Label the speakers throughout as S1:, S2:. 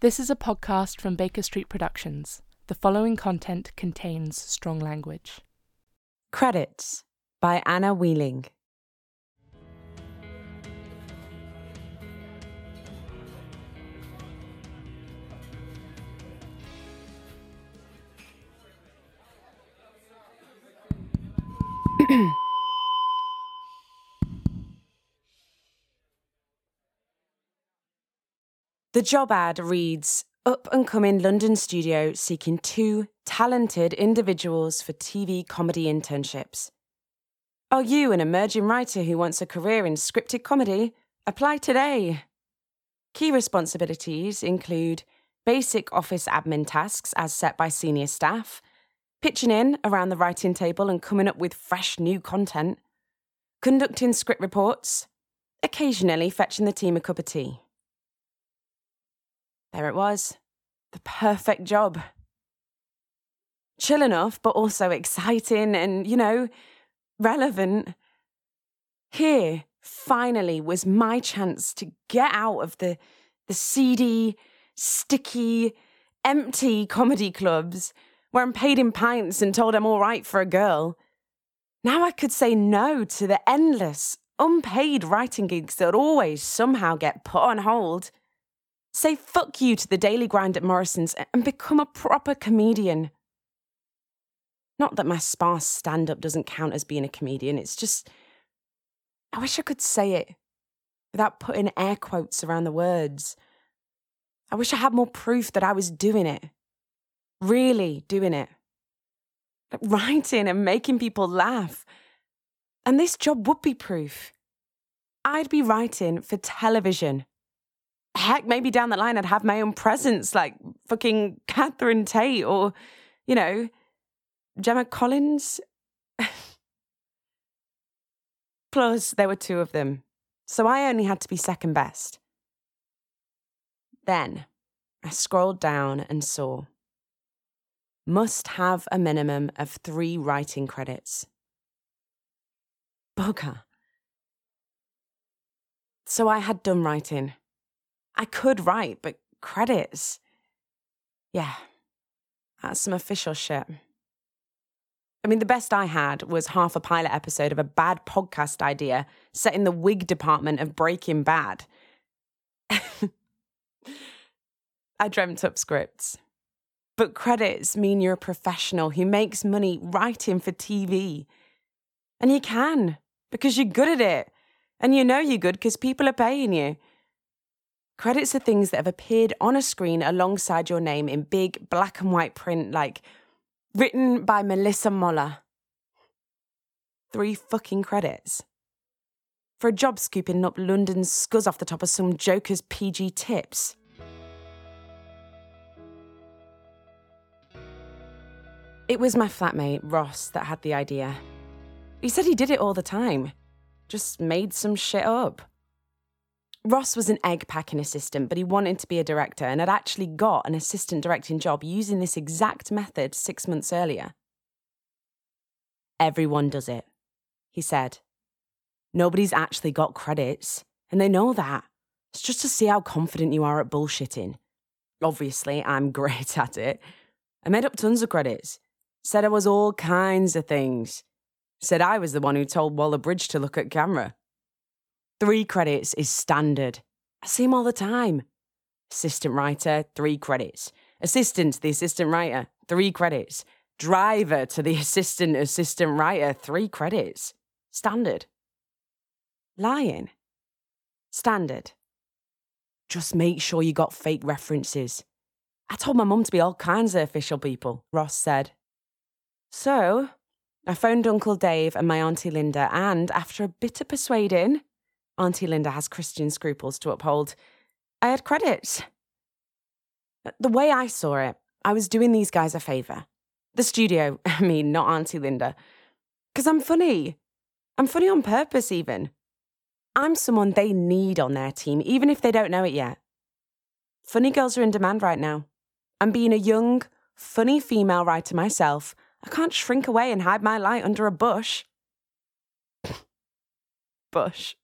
S1: This is a podcast from Baker Street Productions. The following content contains strong language.
S2: Credits by Anna Wheeling. The job ad reads Up and coming London studio seeking two talented individuals for TV comedy internships. Are you an emerging writer who wants a career in scripted comedy? Apply today. Key responsibilities include basic office admin tasks as set by senior staff, pitching in around the writing table and coming up with fresh new content, conducting script reports, occasionally fetching the team a cup of tea. There it was. The perfect job. Chill enough, but also exciting and, you know, relevant. Here, finally, was my chance to get out of the, the seedy, sticky, empty comedy clubs where I'm paid in pints and told I'm all right for a girl. Now I could say no to the endless, unpaid writing gigs that always somehow get put on hold. Say fuck you to the daily grind at Morrison's and become a proper comedian. Not that my sparse stand up doesn't count as being a comedian, it's just. I wish I could say it without putting air quotes around the words. I wish I had more proof that I was doing it. Really doing it. Like writing and making people laugh. And this job would be proof. I'd be writing for television heck, maybe down the line I'd have my own presence like fucking Catherine Tate or, you know, Gemma Collins. Plus, there were two of them, so I only had to be second best. Then I scrolled down and saw must have a minimum of three writing credits. Bugger. So I had done writing. I could write, but credits. Yeah, that's some official shit. I mean, the best I had was half a pilot episode of a bad podcast idea set in the wig department of Breaking Bad. I dreamt up scripts. But credits mean you're a professional who makes money writing for TV. And you can, because you're good at it. And you know you're good because people are paying you. Credits are things that have appeared on a screen alongside your name in big black and white print, like written by Melissa Moller. Three fucking credits. For a job scooping up London's scuzz off the top of some joker's PG tips. It was my flatmate, Ross, that had the idea. He said he did it all the time. Just made some shit up. Ross was an egg packing assistant, but he wanted to be a director and had actually got an assistant directing job using this exact method six months earlier. Everyone does it, he said. Nobody's actually got credits, and they know that. It's just to see how confident you are at bullshitting. Obviously, I'm great at it. I made up tons of credits. Said I was all kinds of things. Said I was the one who told Waller Bridge to look at camera. Three credits is standard. I see him all the time. Assistant writer, three credits. Assistant to the assistant writer, three credits. Driver to the assistant assistant writer, three credits. Standard. Lying. Standard. Just make sure you got fake references. I told my mum to be all kinds of official people, Ross said. So, I phoned Uncle Dave and my Auntie Linda, and after a bit of persuading, Auntie Linda has Christian scruples to uphold. I had credits. Uh, the way I saw it, I was doing these guys a favour. The studio, I mean, not Auntie Linda. Because I'm funny. I'm funny on purpose, even. I'm someone they need on their team, even if they don't know it yet. Funny girls are in demand right now. I'm being a young, funny female writer myself. I can't shrink away and hide my light under a bush. bush.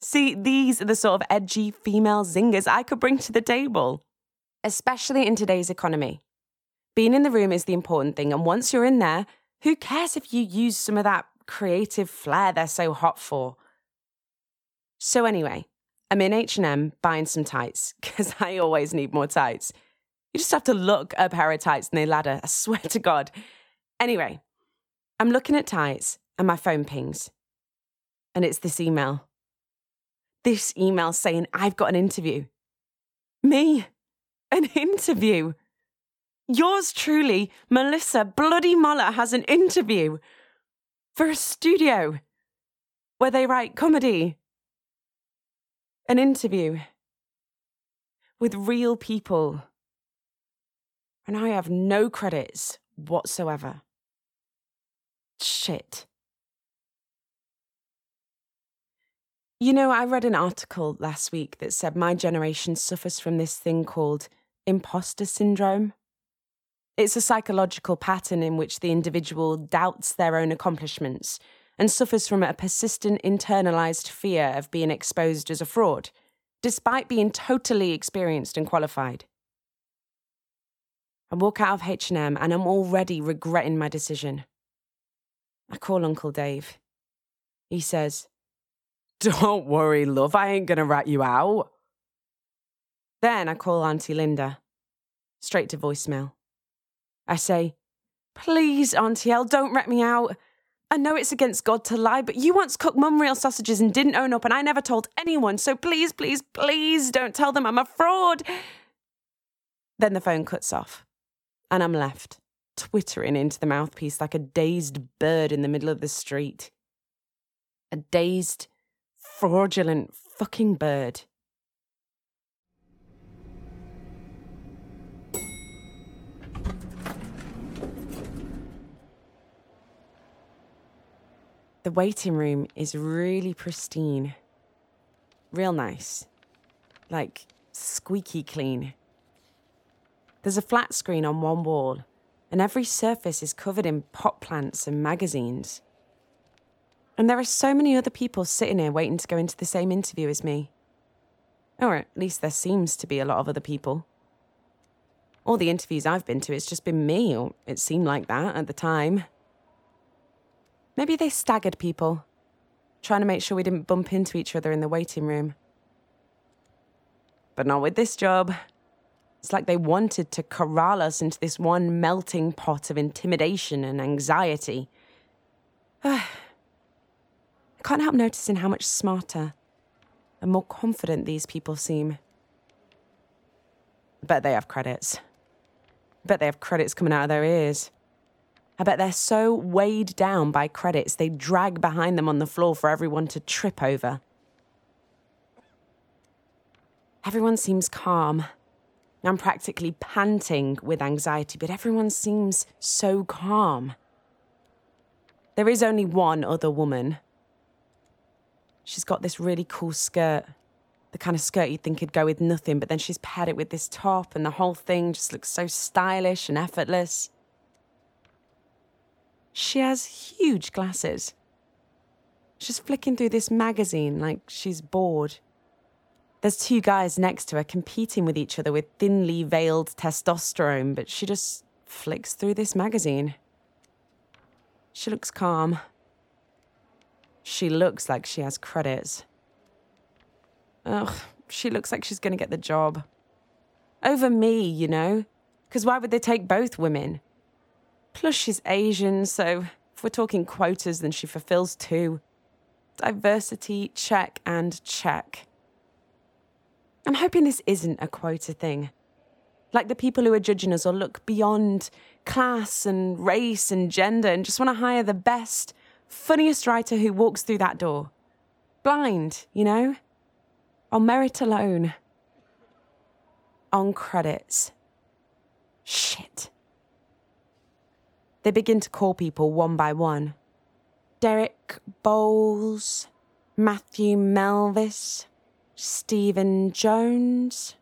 S2: See, these are the sort of edgy female zingers I could bring to the table, especially in today's economy. Being in the room is the important thing, and once you're in there, who cares if you use some of that creative flair they're so hot for? So anyway, I'm in H&M buying some tights because I always need more tights. You just have to look a pair of tights and they ladder. I swear to God. Anyway, I'm looking at tights and my phone pings. And it's this email. This email saying I've got an interview. Me? An interview? Yours truly, Melissa Bloody Muller, has an interview for a studio where they write comedy. An interview with real people. And I have no credits whatsoever. Shit. You know, I read an article last week that said my generation suffers from this thing called imposter syndrome. It's a psychological pattern in which the individual doubts their own accomplishments and suffers from a persistent internalized fear of being exposed as a fraud, despite being totally experienced and qualified. I walk out of H&M and I'm already regretting my decision. I call Uncle Dave. He says, Don't worry, love, I ain't gonna rat you out. Then I call Auntie Linda. Straight to voicemail. I say, Please, Auntie L, don't rat me out. I know it's against God to lie, but you once cooked mum real sausages and didn't own up, and I never told anyone, so please, please, please don't tell them I'm a fraud. Then the phone cuts off, and I'm left, twittering into the mouthpiece like a dazed bird in the middle of the street. A dazed, fraudulent fucking bird. The waiting room is really pristine. Real nice. Like squeaky clean. There's a flat screen on one wall, and every surface is covered in pot plants and magazines. And there are so many other people sitting here waiting to go into the same interview as me. Or at least there seems to be a lot of other people. All the interviews I've been to, it's just been me, or it seemed like that at the time. Maybe they staggered people, trying to make sure we didn't bump into each other in the waiting room. But not with this job. It's like they wanted to corral us into this one melting pot of intimidation and anxiety. I can't help noticing how much smarter and more confident these people seem. Bet they have credits. Bet they have credits coming out of their ears. I bet they're so weighed down by credits they drag behind them on the floor for everyone to trip over. Everyone seems calm. I'm practically panting with anxiety, but everyone seems so calm. There is only one other woman. She's got this really cool skirt, the kind of skirt you'd think would go with nothing, but then she's paired it with this top, and the whole thing just looks so stylish and effortless. She has huge glasses. She's flicking through this magazine like she's bored. There's two guys next to her competing with each other with thinly veiled testosterone, but she just flicks through this magazine. She looks calm. She looks like she has credits. Ugh, she looks like she's going to get the job. Over me, you know? Because why would they take both women? Plus, she's Asian, so if we're talking quotas, then she fulfills two. Diversity, check and check. I'm hoping this isn't a quota thing. Like the people who are judging us will look beyond class and race and gender and just want to hire the best, funniest writer who walks through that door. Blind, you know? On merit alone. On credits. Shit. They begin to call people one by one. Derek Bowles, Matthew Melvis, Stephen Jones.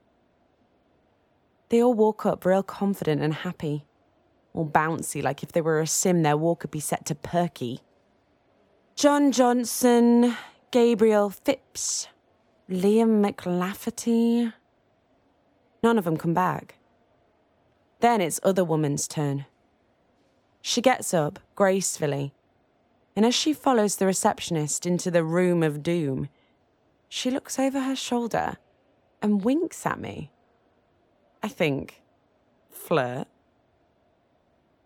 S2: They all walk up real confident and happy, all bouncy like if they were a sim their walk could be set to perky. John Johnson, Gabriel Phipps, Liam McLafferty. None of them come back. Then it's other woman's turn. She gets up gracefully, and as she follows the receptionist into the room of doom, she looks over her shoulder and winks at me. I think, flirt.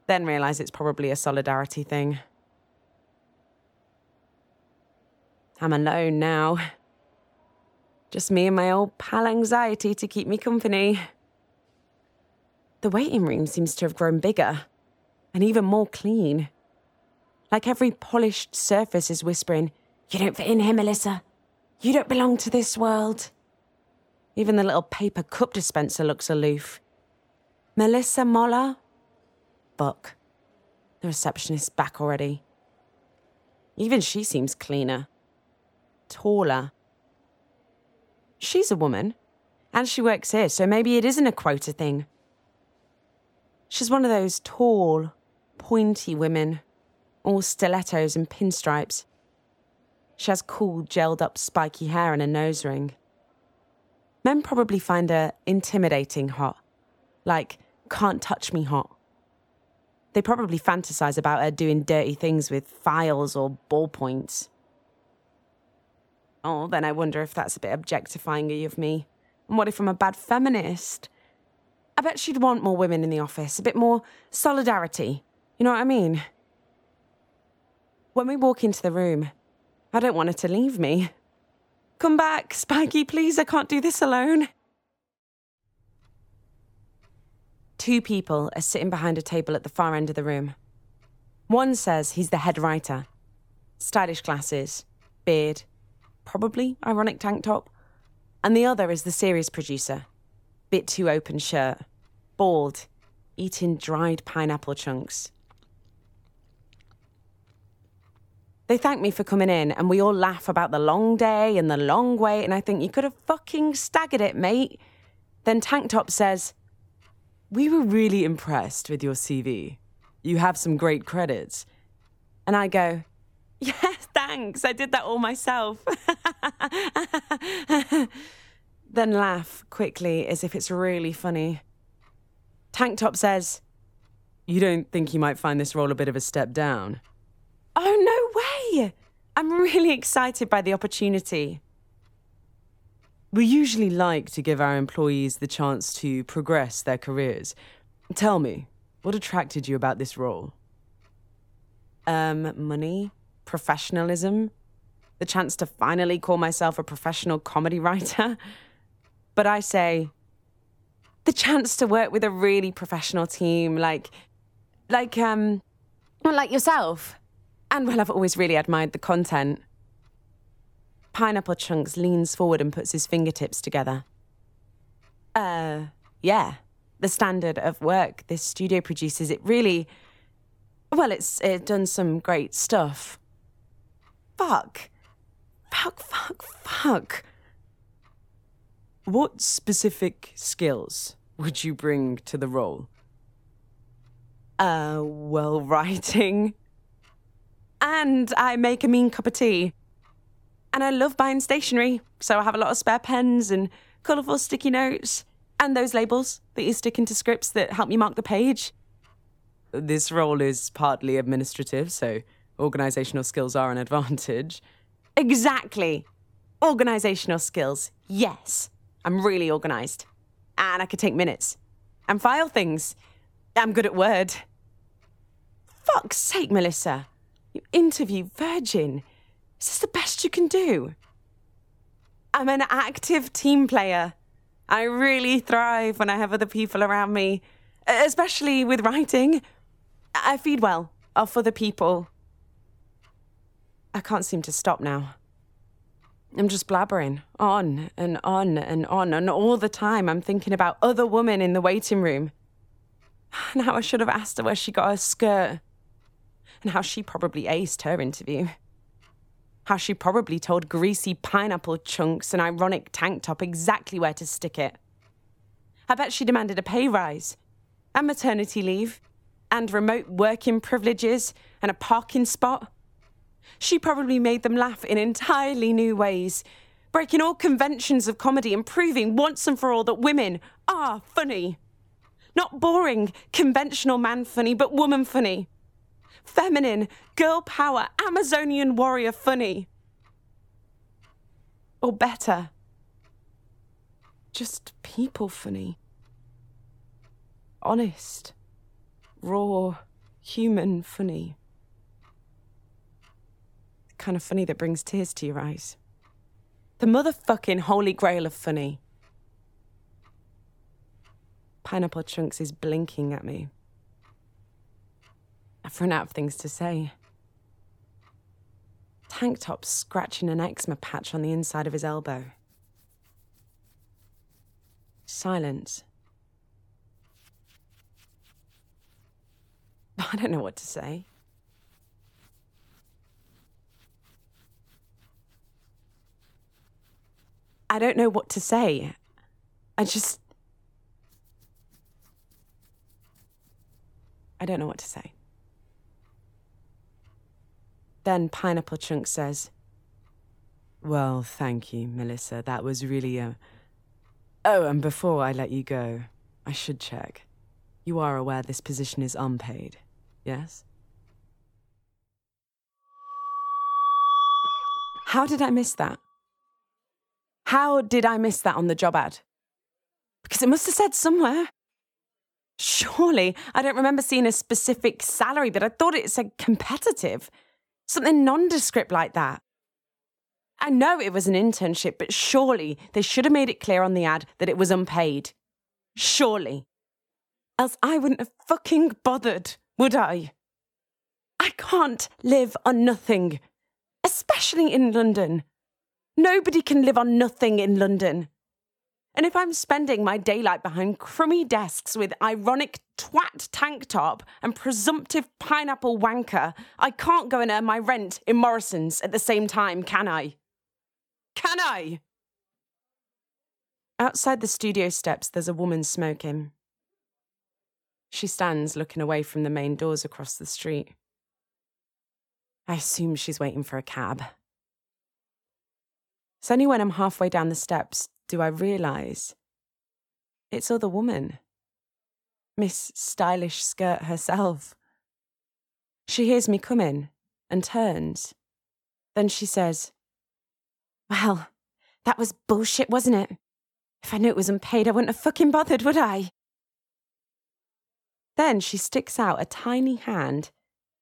S2: Then realise it's probably a solidarity thing. I'm alone now. Just me and my old pal anxiety to keep me company. The waiting room seems to have grown bigger and even more clean. Like every polished surface is whispering, You don't fit in here, Melissa. You don't belong to this world. Even the little paper cup dispenser looks aloof. Melissa Moller? Buck. The receptionist's back already. Even she seems cleaner, taller. She's a woman, and she works here, so maybe it isn't a quota thing. She's one of those tall, pointy women, all stilettos and pinstripes. She has cool, gelled up, spiky hair and a nose ring. Men probably find her intimidating hot, like can't touch me hot. They probably fantasize about her doing dirty things with files or ballpoints. Oh, then I wonder if that's a bit objectifying of me. And what if I'm a bad feminist? I bet she'd want more women in the office, a bit more solidarity. You know what I mean? When we walk into the room, I don't want her to leave me. Come back, Spiky, please, I can't do this alone. Two people are sitting behind a table at the far end of the room. One says he's the head writer. Stylish glasses, beard, probably ironic tank top. And the other is the series producer, bit too open shirt, bald, eating dried pineapple chunks. They thank me for coming in, and we all laugh about the long day and the long wait, and I think you could have fucking staggered it, mate. Then Tank Top says, We were really impressed with your CV. You have some great credits. And I go, Yeah, thanks. I did that all myself. then laugh quickly as if it's really funny. Tank Top says, You don't think you might find this role a bit of a step down? Oh, no way! I'm really excited by the opportunity. We usually like to give our employees the chance to progress their careers. Tell me, what attracted you about this role? Um, money, professionalism, the chance to finally call myself a professional comedy writer. But I say, the chance to work with a really professional team, like, like, um, like yourself. And well, I've always really admired the content. Pineapple Chunks leans forward and puts his fingertips together. Uh, yeah. The standard of work this studio produces, it really. Well, it's it done some great stuff. Fuck. Fuck, fuck, fuck. What specific skills would you bring to the role? Uh, well, writing. And I make a mean cup of tea. And I love buying stationery, so I have a lot of spare pens and colourful sticky notes and those labels that you stick into scripts that help me mark the page. This role is partly administrative, so organisational skills are an advantage. Exactly. Organisational skills, yes. I'm really organised. And I can take minutes. And file things. I'm good at Word. Fuck's sake, Melissa. You interview virgin. Is this the best you can do? I'm an active team player. I really thrive when I have other people around me, especially with writing. I feed well off other people. I can't seem to stop now. I'm just blabbering on and on and on, and all the time I'm thinking about other women in the waiting room. And how I should have asked her where she got her skirt. And how she probably aced her interview. How she probably told greasy pineapple chunks and ironic tank top exactly where to stick it. I bet she demanded a pay rise, and maternity leave, and remote working privileges, and a parking spot. She probably made them laugh in entirely new ways, breaking all conventions of comedy and proving once and for all that women are funny. Not boring, conventional man funny, but woman funny. Feminine, girl power, Amazonian warrior funny. Or better, just people funny. Honest, raw, human funny. Kind of funny that brings tears to your eyes. The motherfucking holy grail of funny. Pineapple Chunks is blinking at me. I've run out of things to say. Tank top scratching an eczema patch on the inside of his elbow. Silence. I don't know what to say. I don't know what to say. I just. I don't know what to say. Then Pineapple Chunk says, Well, thank you, Melissa. That was really a. Oh, and before I let you go, I should check. You are aware this position is unpaid, yes? How did I miss that? How did I miss that on the job ad? Because it must have said somewhere. Surely, I don't remember seeing a specific salary, but I thought it said competitive. Something nondescript like that. I know it was an internship, but surely they should have made it clear on the ad that it was unpaid. Surely. Else I wouldn't have fucking bothered, would I? I can't live on nothing, especially in London. Nobody can live on nothing in London. And if I'm spending my daylight behind crummy desks with ironic twat tank top and presumptive pineapple wanker, I can't go and earn my rent in Morrison's at the same time, can I? Can I? Outside the studio steps, there's a woman smoking. She stands looking away from the main doors across the street. I assume she's waiting for a cab. It's only when I'm halfway down the steps do I realise it's other woman, Miss Stylish Skirt herself. She hears me coming and turns. Then she says, Well, that was bullshit, wasn't it? If I knew it was unpaid, I wouldn't have fucking bothered, would I? Then she sticks out a tiny hand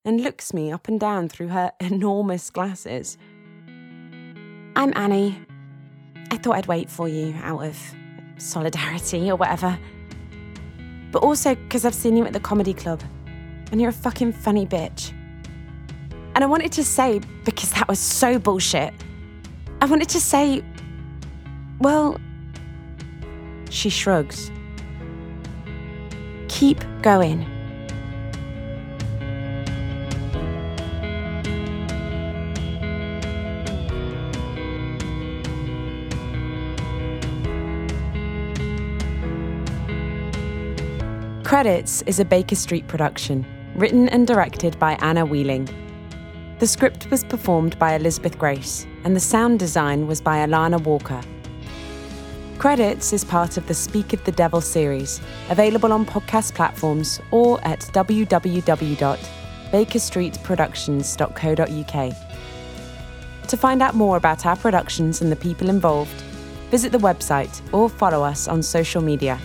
S2: and looks me up and down through her enormous glasses. I'm Annie. I thought I'd wait for you out of solidarity or whatever. But also because I've seen you at the comedy club and you're a fucking funny bitch. And I wanted to say, because that was so bullshit, I wanted to say, well, she shrugs. Keep going. Credits is a Baker Street production, written and directed by Anna Wheeling. The script was performed by Elizabeth Grace, and the sound design was by Alana Walker. Credits is part of the Speak of the Devil series, available on podcast platforms or at www.bakerstreetproductions.co.uk. To find out more about our productions and the people involved, visit the website or follow us on social media.